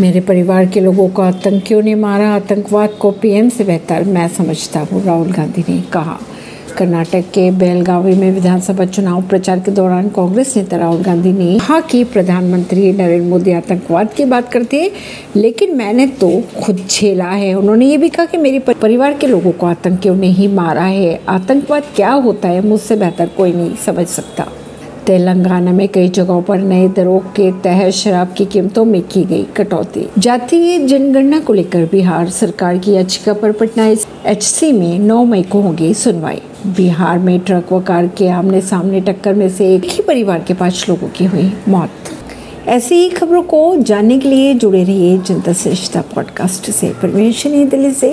मेरे परिवार के लोगों को आतंकियों ने मारा, आतंकवाद को पीएम से बेहतर। मैं समझता हूँ, राहुल गांधी ने कहा। कर्नाटक के बेलगावी में विधानसभा चुनाव प्रचार के दौरान कांग्रेस नेता राहुल गांधी ने कहा कि प्रधानमंत्री नरेंद्र मोदी आतंकवाद की बात करते हैं, लेकिन मैंने तो खुद झेला है। उन्होंने ये भी कहा कि मेरे परिवार के लोगों को आतंकियों ने ही मारा है। आतंकवाद क्या होता है, मुझसे बेहतर कोई नहीं समझ सकता। तेलंगाना में कई जगहों पर नए दरों के तहत शराब की कीमतों में की गई कटौती। जातीय जनगणना को लेकर बिहार सरकार की याचिका पर पटना एच सी में 9 मई को होगी सुनवाई। बिहार में ट्रक व कार के आमने सामने टक्कर में से एक ही परिवार के पाँच लोगों की हुई मौत। ऐसी ही खबरों को जानने के लिए जुड़े रहिए जनता श्रेष्ठता पॉडकास्ट से। परमेश दिल्ली से